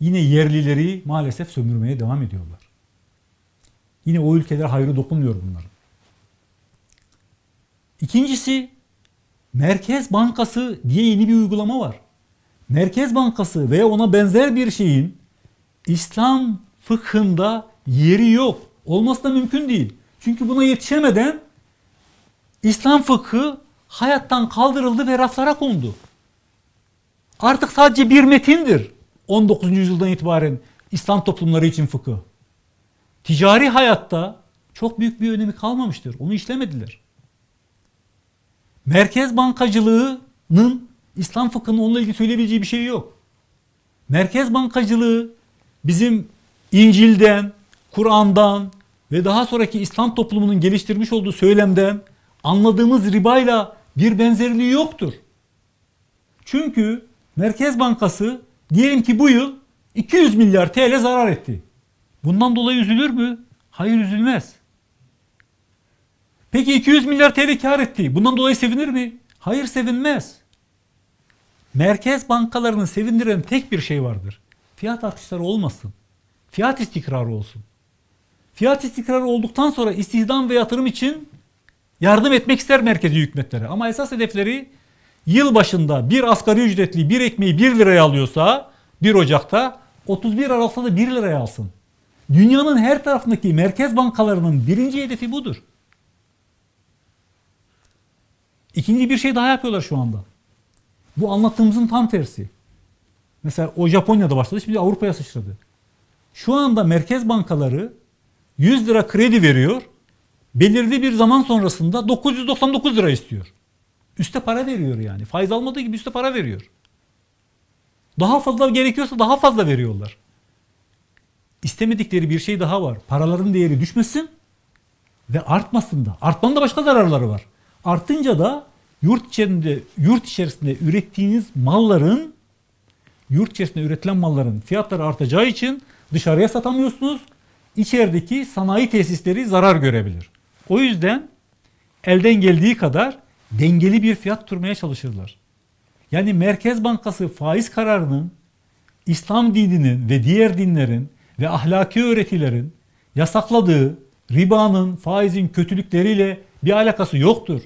yine yerlileri maalesef sömürmeye devam ediyorlar. Yine o ülkeler hayrı dokunmuyor bunların. İkincisi Merkez Bankası diye yeni bir uygulama var. Merkez Bankası veya ona benzer bir şeyin İslam fıkhında yeri yok. Olması da mümkün değil. Çünkü buna yetişemeden İslam fıkhı hayattan kaldırıldı ve raflara kondu. Artık sadece bir metindir 19. yüzyıldan itibaren İslam toplumları için fıkıh. Ticari hayatta çok büyük bir önemi kalmamıştır. Onu işlemediler. Merkez bankacılığının İslam fıkhının onunla ilgili söyleyebileceği bir şey yok. Merkez bankacılığı bizim İncil'den, Kur'an'dan ve daha sonraki İslam toplumunun geliştirmiş olduğu söylemden anladığımız ribayla bir benzerliği yoktur. Çünkü Merkez Bankası diyelim ki bu yıl 200 milyar TL zarar etti. Bundan dolayı üzülür mü? Hayır üzülmez. Peki 200 milyar TL kar etti. Bundan dolayı sevinir mi? Hayır sevinmez. Merkez bankalarını sevindiren tek bir şey vardır. Fiyat artışları olmasın. Fiyat istikrarı olsun. Fiyat istikrarı olduktan sonra istihdam ve yatırım için yardım etmek ister merkezi hükümetlere. Ama esas hedefleri yıl başında bir asgari ücretli bir ekmeği 1 liraya alıyorsa 1 Ocak'ta 31 Aralık'ta da 1 liraya alsın. Dünyanın her tarafındaki merkez bankalarının birinci hedefi budur. İkinci bir şey daha yapıyorlar şu anda. Bu anlattığımızın tam tersi. Mesela o Japonya'da başladı şimdi Avrupa'ya sıçradı. Şu anda merkez bankaları 100 lira kredi veriyor. Belirli bir zaman sonrasında 999 lira istiyor. Üste para veriyor yani. Faiz almadığı gibi üste para veriyor. Daha fazla gerekiyorsa daha fazla veriyorlar. İstemedikleri bir şey daha var. Paraların değeri düşmesin ve artmasın da. Artmanın da başka zararları var. Artınca da yurt içerisinde yurt içerisinde ürettiğiniz malların yurt içerisinde üretilen malların fiyatları artacağı için dışarıya satamıyorsunuz. İçerideki sanayi tesisleri zarar görebilir. O yüzden elden geldiği kadar dengeli bir fiyat tutmaya çalışırlar. Yani Merkez Bankası faiz kararının İslam dininin ve diğer dinlerin ve ahlaki öğretilerin yasakladığı ribanın, faizin kötülükleriyle bir alakası yoktur.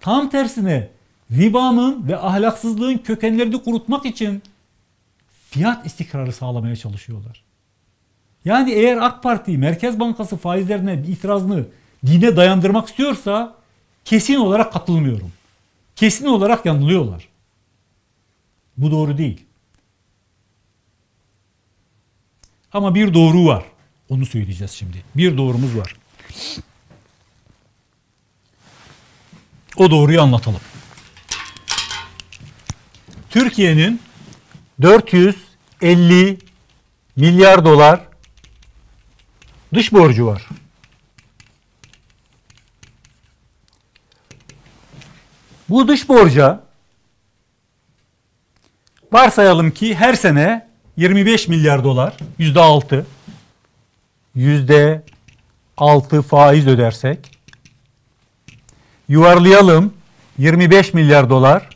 Tam tersine ribanın ve ahlaksızlığın kökenlerini kurutmak için fiyat istikrarı sağlamaya çalışıyorlar. Yani eğer AK Parti Merkez Bankası faizlerine itirazını dine dayandırmak istiyorsa kesin olarak katılmıyorum. Kesin olarak yanılıyorlar. Bu doğru değil. Ama bir doğru var. Onu söyleyeceğiz şimdi. Bir doğrumuz var. O doğruyu anlatalım. Türkiye'nin 450 milyar dolar dış borcu var. Bu dış borca varsayalım ki her sene 25 milyar dolar yüzde altı yüzde altı faiz ödersek yuvarlayalım 25 milyar dolar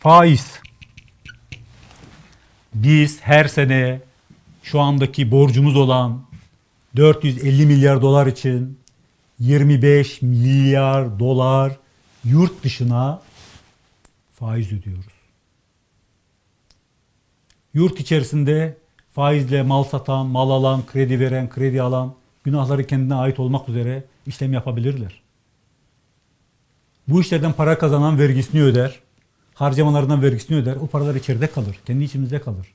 faiz. Biz her sene şu andaki borcumuz olan 450 milyar dolar için 25 milyar dolar yurt dışına faiz ödüyoruz. Yurt içerisinde faizle mal satan, mal alan, kredi veren, kredi alan günahları kendine ait olmak üzere işlem yapabilirler. Bu işlerden para kazanan vergisini öder, harcamalarından vergisini öder. O paralar içeride kalır, kendi içimizde kalır.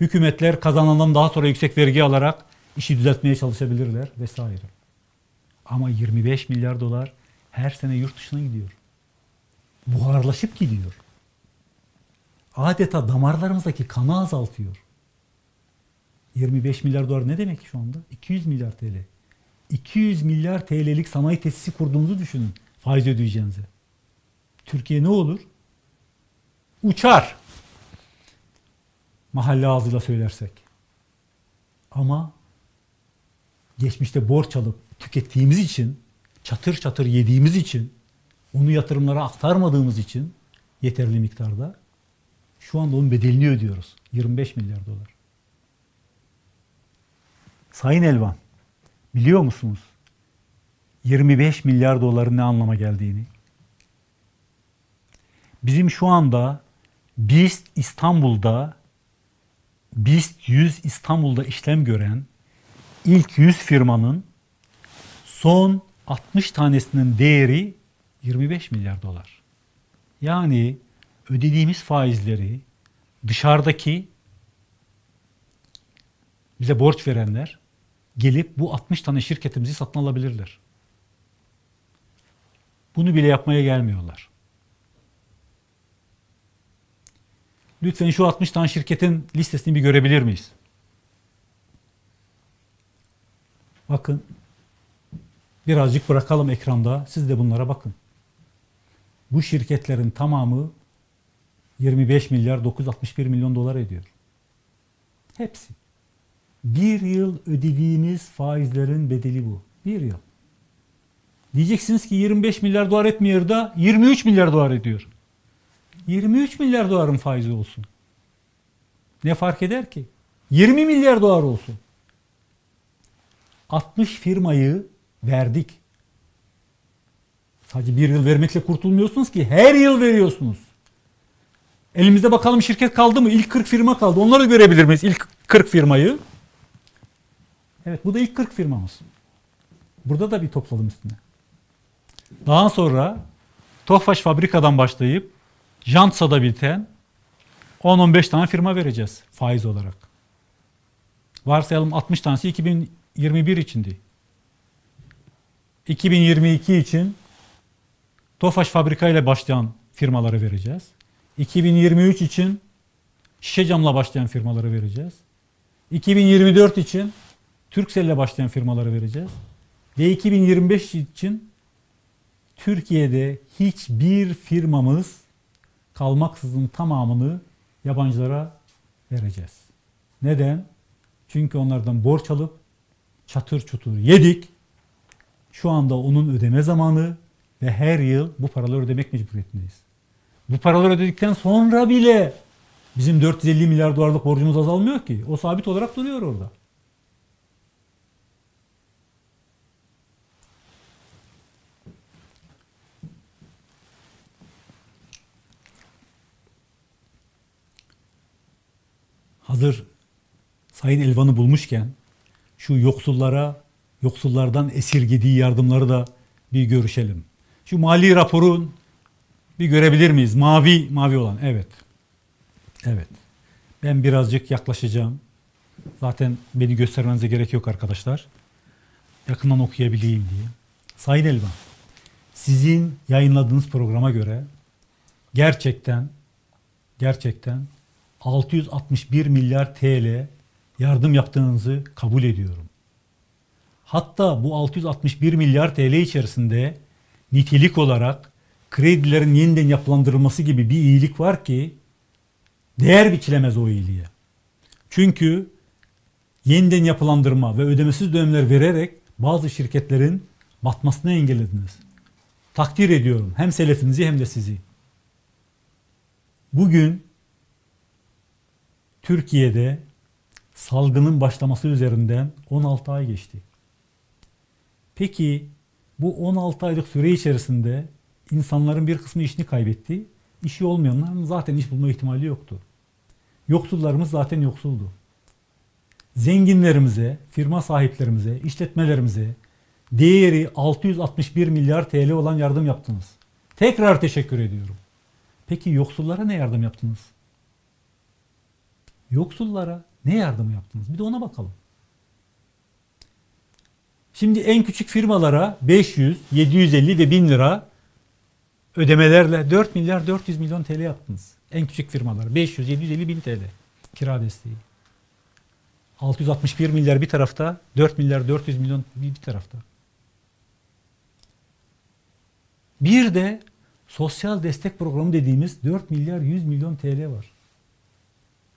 Hükümetler kazanandan daha sonra yüksek vergi alarak işi düzeltmeye çalışabilirler vesaire. Ama 25 milyar dolar her sene yurt dışına gidiyor. Buharlaşıp gidiyor. Adeta damarlarımızdaki kanı azaltıyor. 25 milyar dolar ne demek şu anda? 200 milyar TL. 200 milyar TL'lik sanayi tesisi kurduğunuzu düşünün faiz ödeyeceğinize. Türkiye ne olur? Uçar. Mahalle ağzıyla söylersek. Ama geçmişte borç alıp tükettiğimiz için, çatır çatır yediğimiz için, onu yatırımlara aktarmadığımız için yeterli miktarda şu anda onun bedelini ödüyoruz. 25 milyar dolar. Sayın Elvan, biliyor musunuz 25 milyar doların ne anlama geldiğini? Bizim şu anda BIST İstanbul'da BIST 100 İstanbul'da işlem gören ilk 100 firmanın son 60 tanesinin değeri 25 milyar dolar. Yani ödediğimiz faizleri dışarıdaki bize borç verenler gelip bu 60 tane şirketimizi satın alabilirler. Bunu bile yapmaya gelmiyorlar. Lütfen şu 60 tane şirketin listesini bir görebilir miyiz? Bakın. Birazcık bırakalım ekranda. Siz de bunlara bakın. Bu şirketlerin tamamı 25 milyar 961 milyon dolar ediyor. Hepsi. Bir yıl ödediğimiz faizlerin bedeli bu. Bir yıl. Diyeceksiniz ki 25 milyar dolar etmiyor da 23 milyar dolar ediyor. 23 milyar doların faizi olsun. Ne fark eder ki? 20 milyar dolar olsun. 60 firmayı verdik. Sadece bir yıl vermekle kurtulmuyorsunuz ki her yıl veriyorsunuz. Elimizde bakalım şirket kaldı mı? İlk 40 firma kaldı. Onları görebilir miyiz? İlk 40 firmayı. Evet bu da ilk 40 firmamız. Burada da bir topladım üstüne. Daha sonra Tofaş fabrikadan başlayıp Jantsa'da biten 10-15 tane firma vereceğiz faiz olarak. Varsayalım 60 tanesi 2021 içindi. 2022 için Tofaş fabrika ile başlayan firmaları vereceğiz. 2023 için şişe camla başlayan firmaları vereceğiz. 2024 için Turkcell ile başlayan firmaları vereceğiz. Ve 2025 için Türkiye'de hiçbir firmamız kalmaksızın tamamını yabancılara vereceğiz. Neden? Çünkü onlardan borç alıp çatır çutur yedik. Şu anda onun ödeme zamanı ve her yıl bu paraları ödemek mecburiyetindeyiz. Bu paraları ödedikten sonra bile bizim 450 milyar dolarlık borcumuz azalmıyor ki. O sabit olarak duruyor orada. Hazır Sayın Elvan'ı bulmuşken şu yoksullara, yoksullardan esirgediği yardımları da bir görüşelim. Şu mali raporun bir görebilir miyiz? Mavi, mavi olan. Evet. Evet. Ben birazcık yaklaşacağım. Zaten beni göstermenize gerek yok arkadaşlar. Yakından okuyabileyim diye. Sayın Elvan, sizin yayınladığınız programa göre gerçekten gerçekten 661 milyar TL yardım yaptığınızı kabul ediyorum. Hatta bu 661 milyar TL içerisinde nitelik olarak kredilerin yeniden yapılandırılması gibi bir iyilik var ki değer biçilemez o iyiliğe. Çünkü yeniden yapılandırma ve ödemesiz dönemler vererek bazı şirketlerin batmasını engellediniz. Takdir ediyorum hem selefinizi hem de sizi. Bugün Türkiye'de salgının başlaması üzerinden 16 ay geçti. Peki bu 16 aylık süre içerisinde insanların bir kısmı işini kaybetti. İşi olmayanların zaten iş bulma ihtimali yoktu. Yoksullarımız zaten yoksuldu. Zenginlerimize, firma sahiplerimize, işletmelerimize değeri 661 milyar TL olan yardım yaptınız. Tekrar teşekkür ediyorum. Peki yoksullara ne yardım yaptınız? Yoksullara ne yardım yaptınız? Bir de ona bakalım. Şimdi en küçük firmalara 500, 750 ve 1000 lira ödemelerle 4 milyar 400 milyon TL yaptınız. En küçük firmalar 500, 750 bin TL kira desteği. 661 milyar bir tarafta, 4 milyar 400 milyon bir tarafta. Bir de sosyal destek programı dediğimiz 4 milyar 100 milyon TL var.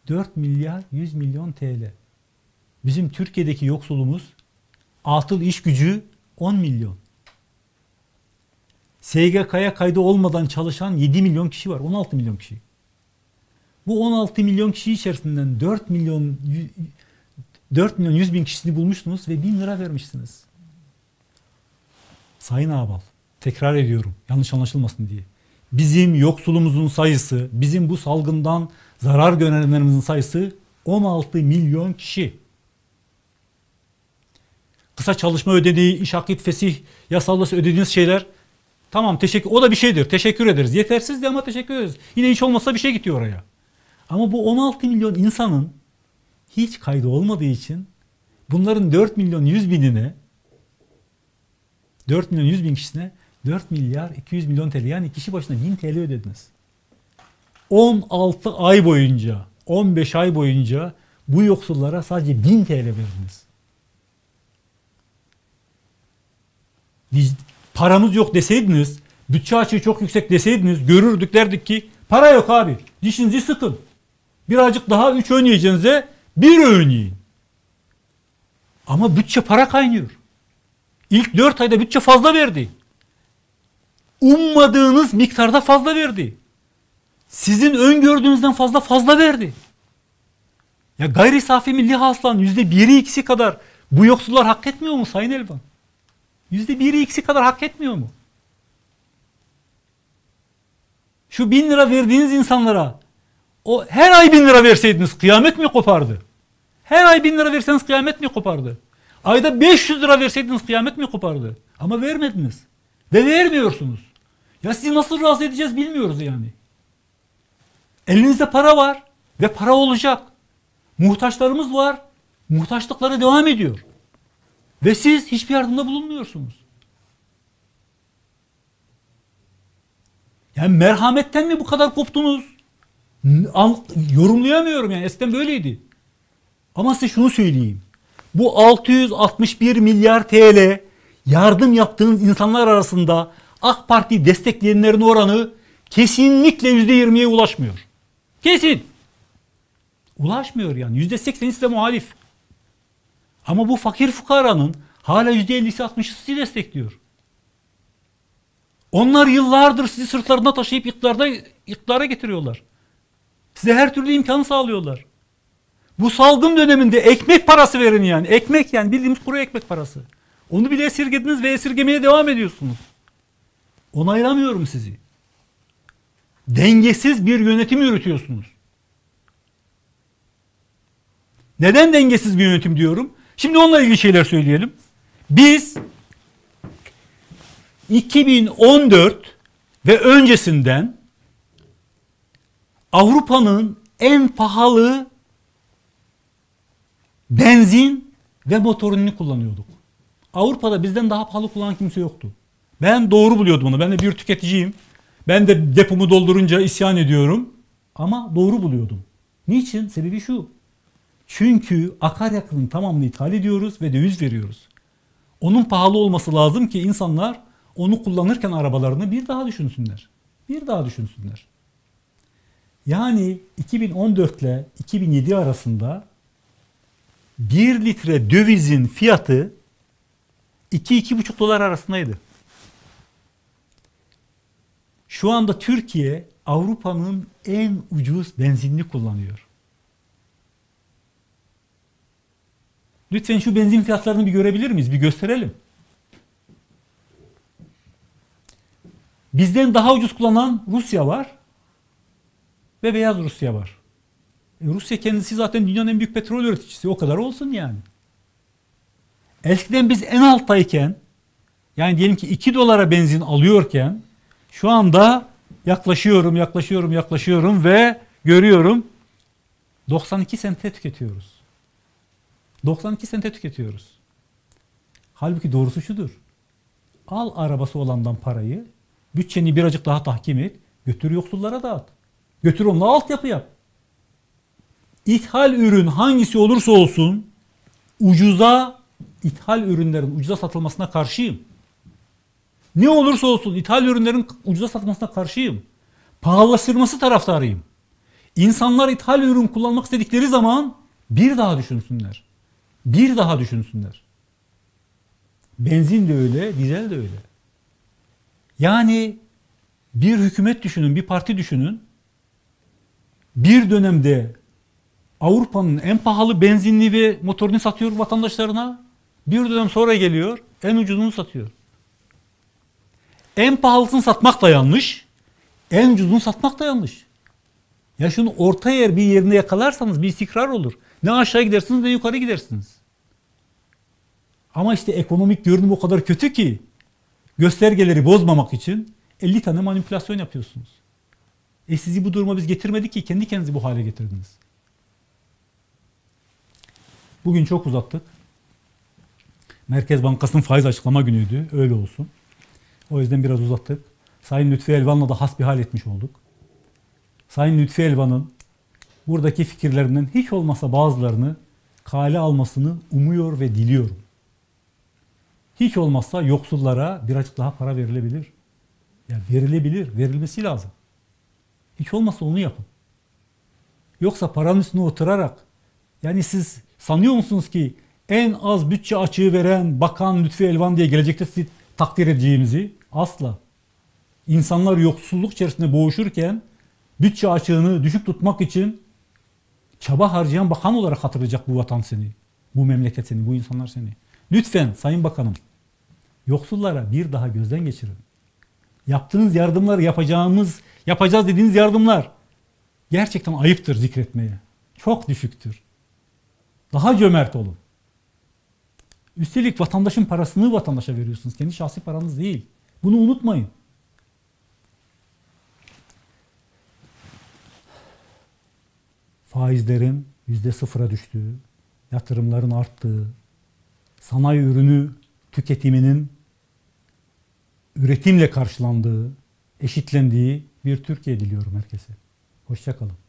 4 milyar 100 milyon TL. Bizim Türkiye'deki yoksulumuz atıl iş gücü 10 milyon. SGK'ya kaydı olmadan çalışan 7 milyon kişi var. 16 milyon kişi. Bu 16 milyon kişi içerisinden 4 milyon 4 milyon 100 bin kişisini bulmuşsunuz ve 1000 lira vermişsiniz. Sayın Ağbal, tekrar ediyorum yanlış anlaşılmasın diye. Bizim yoksulumuzun sayısı, bizim bu salgından zarar görenlerimizin sayısı 16 milyon kişi. Kısa çalışma ödeneği, iş akit, fesih, yasallısı ödediğiniz şeyler tamam teşekkür o da bir şeydir. Teşekkür ederiz. Yetersiz de ama teşekkür ederiz. Yine hiç olmazsa bir şey gidiyor oraya. Ama bu 16 milyon insanın hiç kaydı olmadığı için bunların 4 milyon 100 binine 4 milyon 100 bin kişisine 4 milyar 200 milyon TL yani kişi başına 1000 TL ödediniz. 16 ay boyunca 15 ay boyunca bu yoksullara sadece 1000 TL verdiniz. paramız yok deseydiniz, bütçe açığı çok yüksek deseydiniz görürdük derdik ki para yok abi dişinizi sıkın. Birazcık daha 3 öğün yiyeceğinize bir öğün yiyin. Ama bütçe para kaynıyor. İlk 4 ayda bütçe fazla verdi. Ummadığınız miktarda fazla verdi. Sizin öngördüğünüzden fazla fazla verdi. Ya gayri safi milli hasılanın yüzde biri ikisi kadar bu yoksullar hak etmiyor mu Sayın Elvan? Yüzde biri ikisi kadar hak etmiyor mu? Şu bin lira verdiğiniz insanlara o her ay bin lira verseydiniz kıyamet mi kopardı? Her ay bin lira verseniz kıyamet mi kopardı? Ayda 500 lira verseydiniz kıyamet mi kopardı? Ama vermediniz. Ve vermiyorsunuz. Ya sizi nasıl razı edeceğiz bilmiyoruz yani. Elinizde para var ve para olacak. Muhtaçlarımız var. Muhtaçlıkları devam ediyor. Ve siz hiçbir yardımda bulunmuyorsunuz. Yani merhametten mi bu kadar koptunuz? Yorumlayamıyorum yani. Eskiden böyleydi. Ama size şunu söyleyeyim. Bu 661 milyar TL yardım yaptığınız insanlar arasında AK Parti destekleyenlerin oranı kesinlikle %20'ye ulaşmıyor. Kesin. Ulaşmıyor yani. %80'i size muhalif. Ama bu fakir fukaranın hala %50'si 60'ı sizi destekliyor. Onlar yıllardır sizi sırtlarında taşıyıp iktidarda, iktidara getiriyorlar. Size her türlü imkanı sağlıyorlar. Bu salgın döneminde ekmek parası verin yani. Ekmek yani bildiğimiz kuru ekmek parası. Onu bile esirgediniz ve esirgemeye devam ediyorsunuz. Onaylamıyorum sizi. Dengesiz bir yönetim yürütüyorsunuz. Neden dengesiz bir yönetim diyorum? Şimdi onunla ilgili şeyler söyleyelim. Biz 2014 ve öncesinden Avrupa'nın en pahalı benzin ve motorunu kullanıyorduk. Avrupa'da bizden daha pahalı kullanan kimse yoktu. Ben doğru buluyordum onu. Ben de bir tüketiciyim. Ben de depomu doldurunca isyan ediyorum. Ama doğru buluyordum. Niçin? Sebebi şu. Çünkü akaryakıtın tamamını ithal ediyoruz ve döviz veriyoruz. Onun pahalı olması lazım ki insanlar onu kullanırken arabalarını bir daha düşünsünler. Bir daha düşünsünler. Yani 2014 ile 2007 arasında 1 litre dövizin fiyatı 2-2,5 dolar arasındaydı. Şu anda Türkiye Avrupa'nın en ucuz benzinini kullanıyor. Lütfen şu benzin fiyatlarını bir görebilir miyiz? Bir gösterelim. Bizden daha ucuz kullanan Rusya var ve beyaz Rusya var. E Rusya kendisi zaten dünyanın en büyük petrol üreticisi. O kadar olsun yani. Eskiden biz en alttayken yani diyelim ki 2 dolara benzin alıyorken şu anda yaklaşıyorum, yaklaşıyorum, yaklaşıyorum ve görüyorum 92 sente tüketiyoruz. 92 sente tüketiyoruz. Halbuki doğrusu şudur. Al arabası olandan parayı, bütçeni birazcık daha tahkim et, götür yoksullara dağıt. Götür onunla altyapı yap. İthal ürün hangisi olursa olsun ucuza ithal ürünlerin ucuza satılmasına karşıyım. Ne olursa olsun ithal ürünlerin ucuza satılmasına karşıyım. Pahalılaştırması taraftarıyım. İnsanlar ithal ürün kullanmak istedikleri zaman bir daha düşünsünler. Bir daha düşünsünler. Benzin de öyle, dizel de öyle. Yani bir hükümet düşünün, bir parti düşünün. Bir dönemde Avrupa'nın en pahalı benzinli ve motorunu satıyor vatandaşlarına. Bir dönem sonra geliyor, en ucuzunu satıyor. En pahalısını satmak da yanlış, en ucuzunu satmak da yanlış. Ya şunu orta yer bir yerine yakalarsanız bir istikrar olur. Ne aşağı gidersiniz ne yukarı gidersiniz. Ama işte ekonomik görünüm o kadar kötü ki göstergeleri bozmamak için 50 tane manipülasyon yapıyorsunuz. E sizi bu duruma biz getirmedik ki kendi kendinizi bu hale getirdiniz. Bugün çok uzattık. Merkez Bankası'nın faiz açıklama günüydü. Öyle olsun. O yüzden biraz uzattık. Sayın Lütfi Elvan'la da hasbihal etmiş olduk. Sayın Lütfi Elvan'ın buradaki fikirlerinden hiç olmasa bazılarını kale almasını umuyor ve diliyorum. Hiç olmazsa yoksullara birazcık daha para verilebilir. Yani verilebilir, verilmesi lazım. Hiç olmazsa onu yapın. Yoksa paranın üstüne oturarak yani siz sanıyor musunuz ki en az bütçe açığı veren bakan Lütfi Elvan diye gelecekte sizi takdir edeceğimizi? Asla. İnsanlar yoksulluk içerisinde boğuşurken bütçe açığını düşük tutmak için çaba harcayan bakan olarak hatırlayacak bu vatan seni. Bu memleket seni, bu insanlar seni. Lütfen Sayın Bakanım yoksullara bir daha gözden geçirin. Yaptığınız yardımlar, yapacağımız, yapacağız dediğiniz yardımlar gerçekten ayıptır zikretmeye. Çok düşüktür. Daha cömert olun. Üstelik vatandaşın parasını vatandaşa veriyorsunuz. Kendi şahsi paranız değil. Bunu unutmayın. Faizlerin yüzde sıfıra düştüğü, yatırımların arttığı, sanayi ürünü tüketiminin üretimle karşılandığı, eşitlendiği bir Türkiye diliyorum herkese. Hoşçakalın.